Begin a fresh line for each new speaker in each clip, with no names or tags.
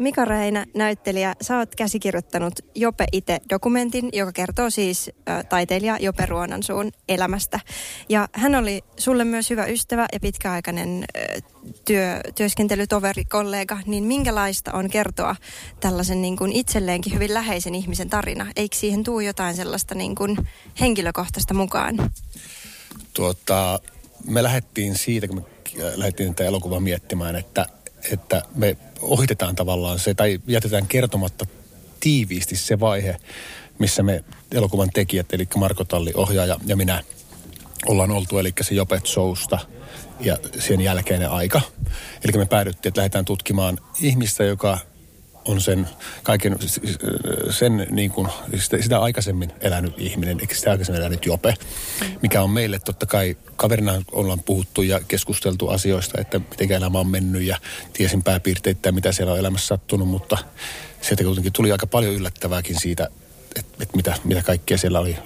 Mika Reinä, näyttelijä, sä oot käsikirjoittanut Jope itse dokumentin, joka kertoo siis ä, taiteilija Jope Ruonansuun elämästä. Ja hän oli sulle myös hyvä ystävä ja pitkäaikainen ä, työ, työskentelytoveri, kollega. Niin minkälaista on kertoa tällaisen niin kuin itselleenkin hyvin läheisen ihmisen tarina? Eikö siihen tuu jotain sellaista niin kuin henkilökohtaista mukaan?
Tuota, me lähdettiin siitä, kun me lähdettiin tätä elokuvaa miettimään, että, että me ohitetaan tavallaan se, tai jätetään kertomatta tiiviisti se vaihe, missä me elokuvan tekijät, eli Marko Talli, ohjaaja ja minä, ollaan oltu, eli se Jopet Showsta ja sen jälkeinen aika. Eli me päädyttiin, että lähdetään tutkimaan ihmistä, joka on sen kaiken, sen niin kuin, sitä, sitä aikaisemmin elänyt ihminen, eikä sitä aikaisemmin elänyt Jope, mikä on meille totta kai, kaverina ollaan puhuttu ja keskusteltu asioista, että miten elämä on mennyt ja tiesin pääpiirteitä, mitä siellä on elämässä sattunut, mutta sieltä kuitenkin tuli aika paljon yllättävääkin siitä, että, että mitä, mitä kaikkea siellä oli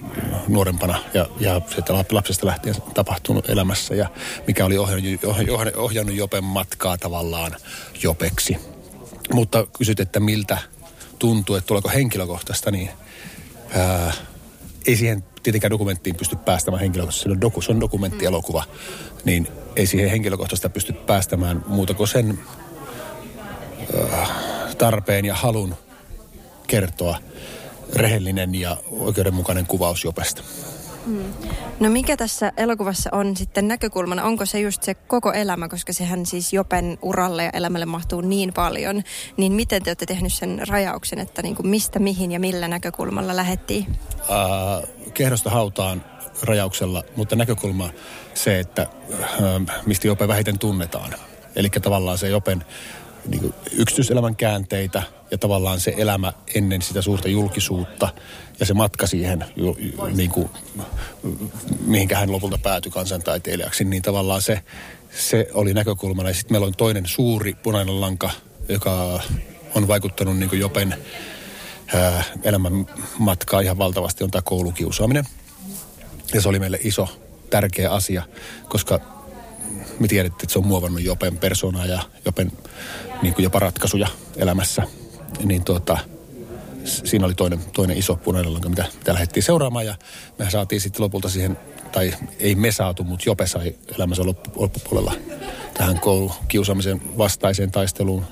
nuorempana ja, ja sieltä lapsesta lähtien tapahtunut elämässä ja mikä oli ohjannut, ohjannut, ohjannut Jopen matkaa tavallaan Jopeksi. Mutta kysyt, että miltä tuntuu, että tuleeko henkilökohtaista, niin ää, ei siihen tietenkään dokumenttiin pysty päästämään henkilökohtaisesti. Se on, doku, se on dokumenttielokuva, niin ei siihen henkilökohtaista pysty päästämään muuta kuin sen ää, tarpeen ja halun kertoa rehellinen ja oikeudenmukainen kuvaus Jopesta.
No mikä tässä elokuvassa on sitten näkökulmana? Onko se just se koko elämä, koska sehän siis Jopen uralle ja elämälle mahtuu niin paljon. Niin miten te olette tehnyt sen rajauksen, että niin kuin mistä, mihin ja millä näkökulmalla lähettiin?
Äh, kehdosta hautaan rajauksella, mutta näkökulma se, että äh, mistä Jope vähiten tunnetaan. Eli tavallaan se Jopen niin kuin yksityiselämän käänteitä ja tavallaan se elämä ennen sitä suurta julkisuutta ja se matka siihen, niin kuin, mihinkä hän lopulta päätyi kansantaiteilijaksi, niin tavallaan se, se oli näkökulmana. Ja sitten meillä on toinen suuri punainen lanka, joka on vaikuttanut niin Jopen ää, elämän matkaa ihan valtavasti, on tämä koulukiusaaminen. Ja se oli meille iso, tärkeä asia, koska me tiedettiin, että se on muovannut Jopen persoonaa ja Jopen niin kuin jopa ratkaisuja elämässä. Niin tuota, siinä oli toinen, toinen iso punainen lanka, mitä, mitä lähdettiin seuraamaan. Ja me saatiin sitten lopulta siihen, tai ei me saatu, mutta Jope sai elämänsä loppu, loppupuolella tähän koulukiusaamisen vastaiseen taisteluun.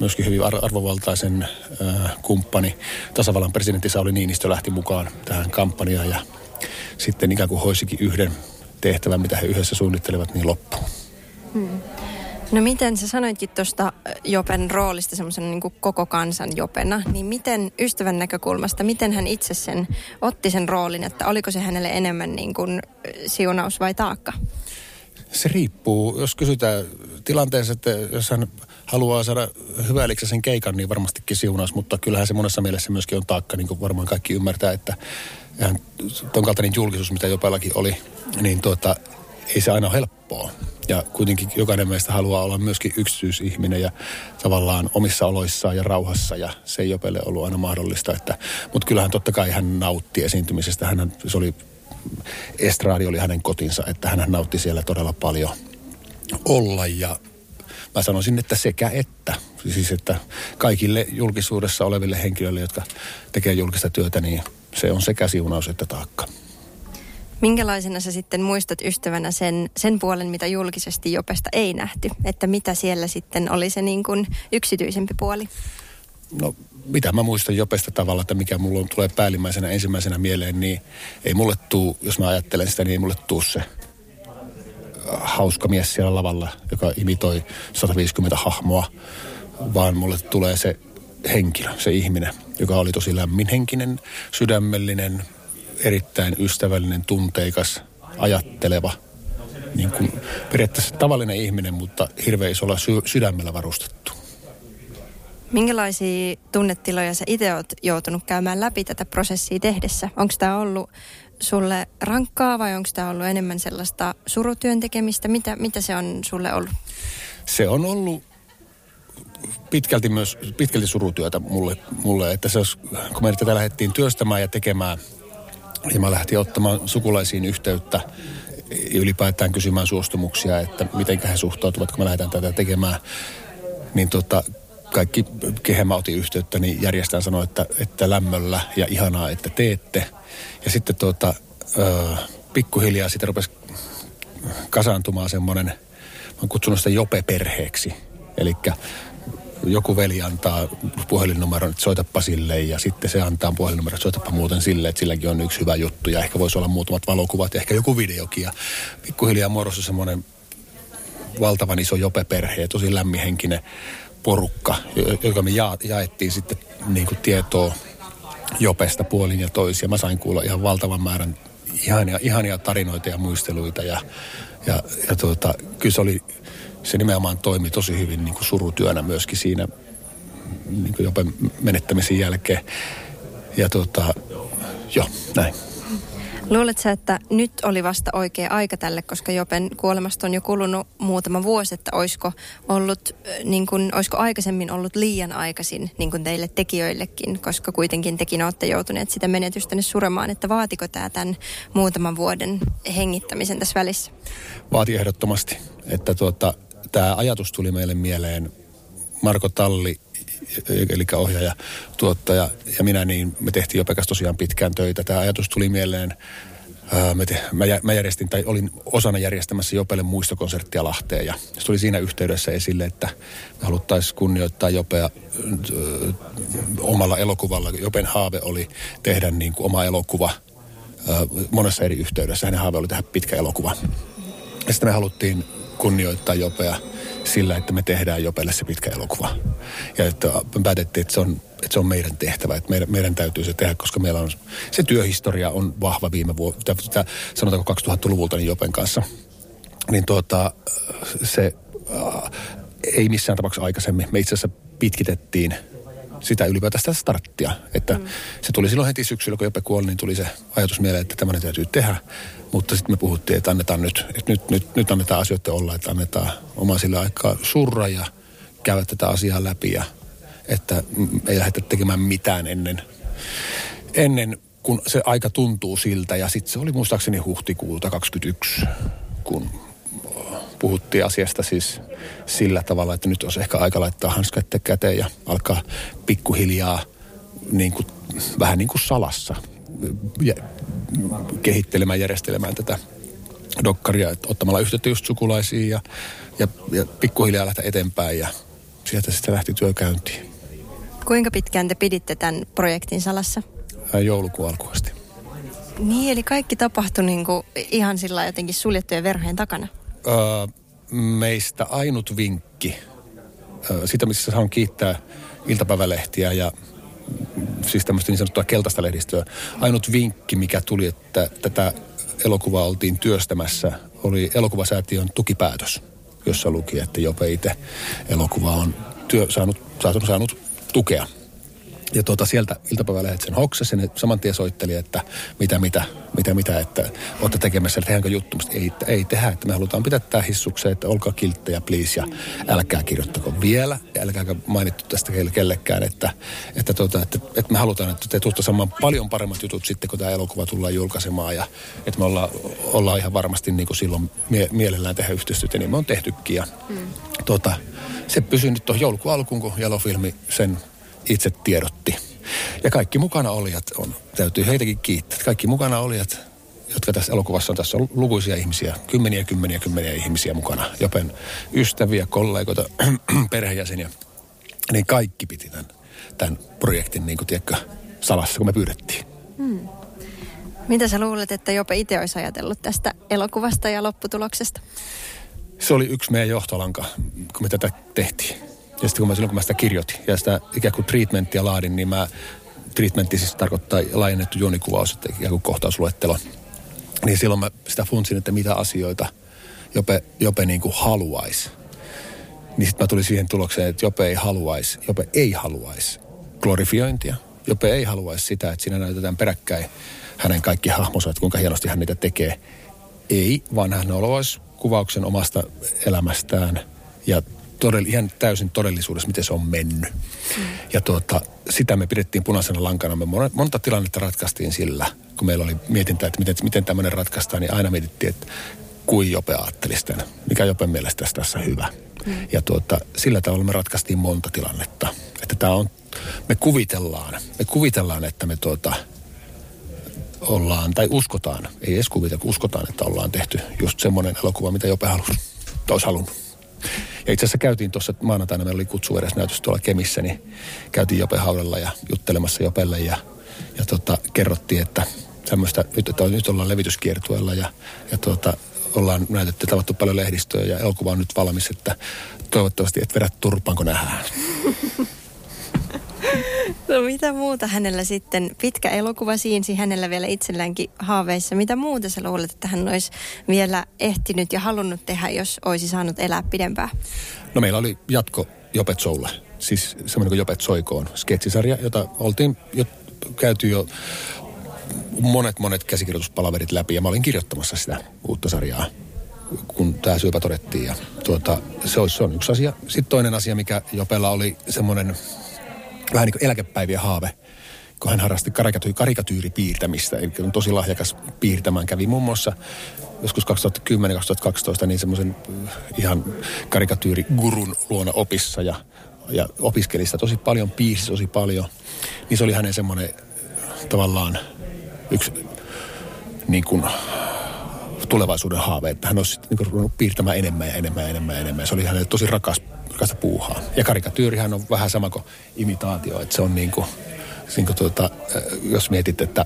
Myöskin hyvin arvovaltaisen äh, kumppani, tasavallan presidentti Sauli Niinistö lähti mukaan tähän kampanjaan ja sitten ikään kuin hoisikin yhden tehtävän, mitä he yhdessä suunnittelevat, niin loppuun.
No miten sä sanoitkin tuosta Jopen roolista semmoisena niin koko kansan Jopena, niin miten ystävän näkökulmasta, miten hän itse sen otti sen roolin, että oliko se hänelle enemmän niin kuin siunaus vai taakka?
Se riippuu, jos kysytään tilanteessa, että jos hän haluaa saada sen keikan, niin varmastikin siunaus, mutta kyllähän se monessa mielessä myöskin on taakka, niin kuin varmaan kaikki ymmärtää, että ton kaltainen julkisuus, mitä Jopellakin oli, niin tuota, ei se aina ole helppoa. Ja kuitenkin jokainen meistä haluaa olla myöskin yksityisihminen ja tavallaan omissa oloissaan ja rauhassa. Ja se ei Jopelle ollut aina mahdollista. Että, mutta kyllähän totta kai hän nautti esiintymisestä. Hän, se oli, estraadi oli hänen kotinsa, että hän nautti siellä todella paljon olla. Ja mä sanoisin, että sekä että. Siis että kaikille julkisuudessa oleville henkilöille, jotka tekee julkista työtä, niin se on sekä siunaus että taakka.
Minkälaisena sä sitten muistat ystävänä sen, sen puolen, mitä julkisesti Jopesta ei nähty? Että mitä siellä sitten oli se niin kuin yksityisempi puoli?
No mitä mä muistan Jopesta tavalla, että mikä mulla tulee päällimmäisenä ensimmäisenä mieleen, niin ei mulle tuu, jos mä ajattelen sitä, niin ei mulle tuu se hauska mies siellä lavalla, joka imitoi 150 hahmoa, vaan mulle tulee se henkilö, se ihminen, joka oli tosi lämminhenkinen, sydämellinen, erittäin ystävällinen, tunteikas, ajatteleva, niin kuin periaatteessa tavallinen ihminen, mutta hirveän isolla sy- sydämellä varustettu.
Minkälaisia tunnetiloja sä itse oot joutunut käymään läpi tätä prosessia tehdessä? Onko tämä ollut sulle rankkaa vai onko tämä ollut enemmän sellaista surutyön tekemistä? Mitä, mitä se on sulle ollut?
Se on ollut pitkälti myös pitkälti surutyötä mulle, mulle että se olisi, kun me tätä lähdettiin työstämään ja tekemään, ja mä lähtin ottamaan sukulaisiin yhteyttä ja ylipäätään kysymään suostumuksia, että miten he suhtautuvat, kun me lähdetään tätä tekemään, niin tota, kaikki, kehen mä otin yhteyttä, niin järjestään sanoi, että, että lämmöllä ja ihanaa, että teette. Ja sitten tuota, pikkuhiljaa sitten rupesi kasaantumaan semmoinen, mä oon kutsunut sitä Jope-perheeksi. Eli joku veli antaa puhelinnumeron, että soitapa sille ja sitten se antaa puhelinnumeron, että soitapa muuten sille, että silläkin on yksi hyvä juttu ja ehkä voisi olla muutamat valokuvat ja ehkä joku videokin. Ja pikkuhiljaa muodossa semmoinen valtavan iso jope-perhe ja tosi lämmihenkinen porukka, joka me ja, jaettiin sitten niin kuin tietoa Jopesta puolin ja toisin. Mä sain kuulla ihan valtavan määrän ihania, ihania tarinoita ja muisteluita ja, ja, ja tuota, kyllä se oli, se nimenomaan toimi tosi hyvin niin kuin surutyönä myöskin siinä niin kuin Jopen menettämisen jälkeen. Ja tuota, joo, näin.
Luuletko sä, että nyt oli vasta oikea aika tälle, koska Jopen kuolemasta on jo kulunut muutama vuosi, että olisiko, ollut, niin kuin, olisiko aikaisemmin ollut liian aikaisin niin kuin teille tekijöillekin, koska kuitenkin tekin olette joutuneet sitä menetystä suremaan, että vaatiko tämä tämän muutaman vuoden hengittämisen tässä välissä?
Vaati ehdottomasti, että tuota, tämä ajatus tuli meille mieleen Marko Talli eli ohjaaja, tuottaja ja minä, niin me tehtiin Jopekas tosiaan pitkään töitä. Tämä ajatus tuli mieleen mä, järjestin, tai olin osana järjestämässä Jopelle muistokonserttia Lahteen ja se tuli siinä yhteydessä esille, että me haluttaisiin kunnioittaa Jopea omalla elokuvalla. Jopen haave oli tehdä niin kuin oma elokuva monessa eri yhteydessä. Hänen haave oli tehdä pitkä elokuva. Ja sitten me haluttiin kunnioittaa Jopea sillä, että me tehdään Jopelle se pitkä elokuva. Ja että me päätettiin, että se on, että se on meidän tehtävä, että meidän, meidän täytyy se tehdä, koska meillä on se työhistoria on vahva viime vuonna, sanotaanko 2000-luvulta niin Jopen kanssa. Niin tuota, se äh, ei missään tapauksessa aikaisemmin. Me itse asiassa pitkitettiin sitä ylipäätään sitä starttia. Että mm. se tuli silloin heti syksyllä, kun Jope kuoli, niin tuli se ajatus mieleen, että tämmöinen täytyy tehdä. Mutta sitten me puhuttiin, että annetaan nyt, että nyt, nyt, nyt annetaan asioiden olla, että annetaan oma sillä aikaa surra ja käydä tätä asiaa läpi ja että ei lähdetä tekemään mitään ennen, ennen kun se aika tuntuu siltä. Ja sitten se oli muistaakseni huhtikuuta 2021, kun puhuttiin asiasta siis sillä tavalla, että nyt olisi ehkä aika laittaa hanskat käteen ja alkaa pikkuhiljaa niin kuin, vähän niin kuin salassa ja, kehittelemään, järjestelemään tätä dokkaria, että ottamalla yhteyttä just sukulaisiin ja, ja, ja pikkuhiljaa lähteä eteenpäin ja sieltä sitten lähti työ käyntiin.
Kuinka pitkään te piditte tämän projektin salassa?
Joulukuun alkuun asti.
Niin, eli kaikki tapahtui niin kuin ihan sillä jotenkin suljettujen verhojen takana?
Öö, meistä ainut vinkki, öö, sitä missä saan kiittää iltapäivälehtiä ja siis tämmöistä niin sanottua keltaista lehdistöä. Ainut vinkki, mikä tuli, että tätä elokuvaa oltiin työstämässä, oli elokuvasäätiön tukipäätös, jossa luki, että Jope itse elokuva on työ, saanut, saanut, saanut tukea ja tuota, sieltä iltapäivälehdet sen hoksasi, ne saman tien soitteli, että mitä, mitä, mitä, mitä, että olette tekemässä, että tehdäänkö juttu. Ei, ei tehdä, että me halutaan pitää tämä hissukseen, että olkaa kilttejä, please, ja älkää kirjoittako vielä, ja älkää mainittu tästä kellekään, että, että, tuota, että, että me halutaan, että te tuutte saamaan paljon paremmat jutut sitten, kun tämä elokuva tullaan julkaisemaan, ja että me ollaan, ollaan ihan varmasti niin kuin silloin mie- mielellään tehdä yhteistyötä, niin me on tehtykin, ja mm. tuota, se pysyy nyt tuohon joulukuun alkuun, kun Jalofilmi sen itse tiedotti. Ja kaikki mukana olijat on, täytyy heitäkin kiittää. Kaikki mukana olijat, jotka tässä elokuvassa on, tässä on lukuisia ihmisiä, kymmeniä, kymmeniä, kymmeniä ihmisiä mukana. Jopen ystäviä, kollegoita, perheenjäseniä. Niin kaikki piti tämän, tämän projektin, niin kuin tiedätkö, salassa, kun me pyydettiin. Hmm.
Mitä sä luulet, että Jope itse olisi ajatellut tästä elokuvasta ja lopputuloksesta?
Se oli yksi meidän johtolanka, kun me tätä tehtiin. Ja sitten kun mä, silloin kun mä sitä kirjoitin ja sitä ikään kuin treatmenttia laadin, niin mä, treatmentti siis tarkoittaa laajennettu juonikuvaus, että ikään kuin kohtausluettelo. Niin silloin mä sitä funtsin, että mitä asioita Jope, Jope niin kuin haluaisi. Niin sitten mä tulin siihen tulokseen, että Jope ei haluaisi, Jope ei haluaisi glorifiointia Jope ei haluaisi sitä, että siinä näytetään peräkkäin hänen kaikki hahmonsa, että kuinka hienosti hän niitä tekee. Ei, vaan hän haluaisi kuvauksen omasta elämästään ja todell, ihan täysin todellisuudessa, miten se on mennyt. Mm. Ja tuota, sitä me pidettiin punaisena lankana. Me monta tilannetta ratkaistiin sillä, kun meillä oli mietintä, että miten, miten tämmöinen ratkaistaan, niin aina mietittiin, että kuin Jope ajattelisi tämän. Mikä Jope mielestä tässä, tässä hyvä. Mm. Ja tuota, sillä tavalla me ratkaistiin monta tilannetta. Että tämä on, me kuvitellaan, me kuvitellaan, että me tuota, ollaan, tai uskotaan, ei edes kuvitella, uskotaan, että ollaan tehty just semmoinen elokuva, mitä Jope halusi, olisi halunnut. Ja itse asiassa käytiin tuossa maanantaina, meillä oli kutsuveresnäytös tuolla Kemissä, niin käytiin Jope haudella ja juttelemassa Jopelle ja, ja tota, kerrottiin, että tämmöistä, nyt, että nyt ollaan levityskiertueella ja, ja tuota, ollaan näytetty tavattu paljon lehdistöä ja elokuva on nyt valmis, että toivottavasti et vedä turpaan, kun nähdään.
No mitä muuta hänellä sitten, pitkä elokuva siinsi hänellä vielä itselläänkin haaveissa. Mitä muuta sä luulet, että hän olisi vielä ehtinyt ja halunnut tehdä, jos olisi saanut elää pidempään?
No meillä oli jatko Jopet Soulle, siis semmoinen kuin Jopet Soikoon, sketsisarja, jota oltiin jo käyty jo monet monet käsikirjoituspalaverit läpi ja mä olin kirjoittamassa sitä uutta sarjaa kun tämä syöpä todettiin. Ja tuota, se, on, se on yksi asia. Sitten toinen asia, mikä Jopella oli semmoinen vähän niin kuin eläkepäivien haave, kun hän harrasti karikaty- karikatyyripiirtämistä. Eli on tosi lahjakas piirtämään. Kävi muun muassa joskus 2010-2012 niin semmoisen äh, ihan karikatyyrigurun luona opissa ja, ja opiskeli sitä tosi paljon, piirsi tosi paljon. Niin se oli hänen semmoinen tavallaan yksi niin kuin, tulevaisuuden haave, että hän olisi niin kuin, piirtämään enemmän ja enemmän ja enemmän ja enemmän. Se oli hänelle tosi rakas rakasta puuhaa. Ja karikatyyrihän on vähän sama kuin imitaatio, että se on niin kuin, niin kuin tuota, jos mietit, että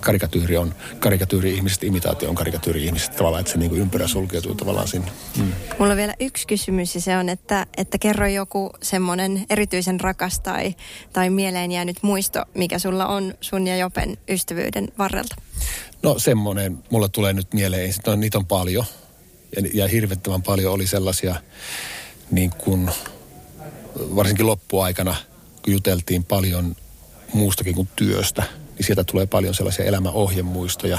karikatyyri on karikatyyri ihmisestä, imitaatio on karikatyyri ihmisestä tavallaan, että se niin kuin ympyrä sulkeutuu tavallaan sinne. Mm.
Mulla on vielä yksi kysymys ja se on, että, että kerro joku semmoinen erityisen rakas tai, tai mieleen jäänyt muisto, mikä sulla on sun ja Jopen ystävyyden varrelta.
No semmoinen, mulla tulee nyt mieleen, on, niitä on paljon ja, ja hirvittävän paljon oli sellaisia, niin kuin varsinkin loppuaikana, kun juteltiin paljon muustakin kuin työstä, niin sieltä tulee paljon sellaisia elämäohjemuistoja.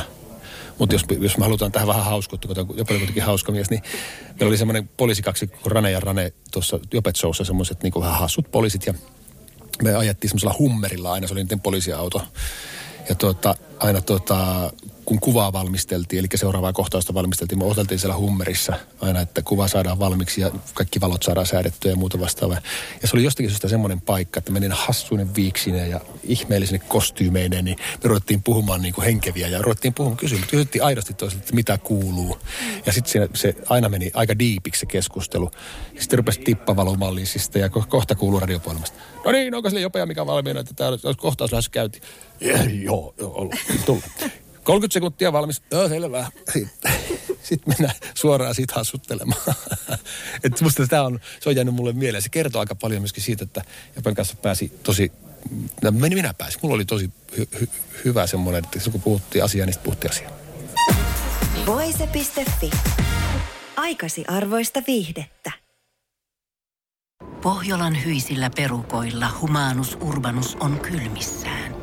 Mutta jos, jos me halutaan tähän vähän hauskuttua, kun jopa kuitenkin hauska mies, niin meillä oli semmoinen poliisikaksi kuin Rane ja Rane tuossa Jopet Showssa semmoiset niin vähän hassut poliisit ja me ajettiin semmoisella hummerilla aina, se oli niiden poliisiauto. Ja tuota, aina tuota, kun kuvaa valmisteltiin, eli seuraavaa kohtausta valmisteltiin, me oteltiin siellä hummerissa aina, että kuva saadaan valmiiksi ja kaikki valot saadaan säädettyä ja muuta vastaavaa. Ja se oli jostakin syystä semmoinen paikka, että menin hassuinen viiksineen ja ihmeellisine kostyymeineen, niin me ruvettiin puhumaan niin kuin henkeviä ja ruvettiin puhumaan, kysyttiin, kysyttiin aidosti toiselta, että mitä kuuluu. Ja sitten se aina meni aika diipiksi se keskustelu. Sitten rupesi tippavalomallisista ja kohta kuuluu radiopuolemasta. No niin, onko sille jopa mikä valmiina, että tämä kohtaus lähes käytiin. Ja, joo, joo, tullut. 30 sekuntia valmis. Joo, selvä. Sitten, sitten mennään suoraan siitä hassuttelemaan. että musta tämä on, se on jäänyt mulle mieleen. Se kertoo aika paljon myöskin siitä, että Japan kanssa pääsi tosi, no, meni minä pääsin. Mulla oli tosi hy, hy, hyvä semmoinen, että kun puhuttiin asiaa, niin sitten puhuttiin asiaa.
Voise.fi. Aikasi arvoista viihdettä.
Pohjolan hyisillä perukoilla humanus urbanus on kylmissään.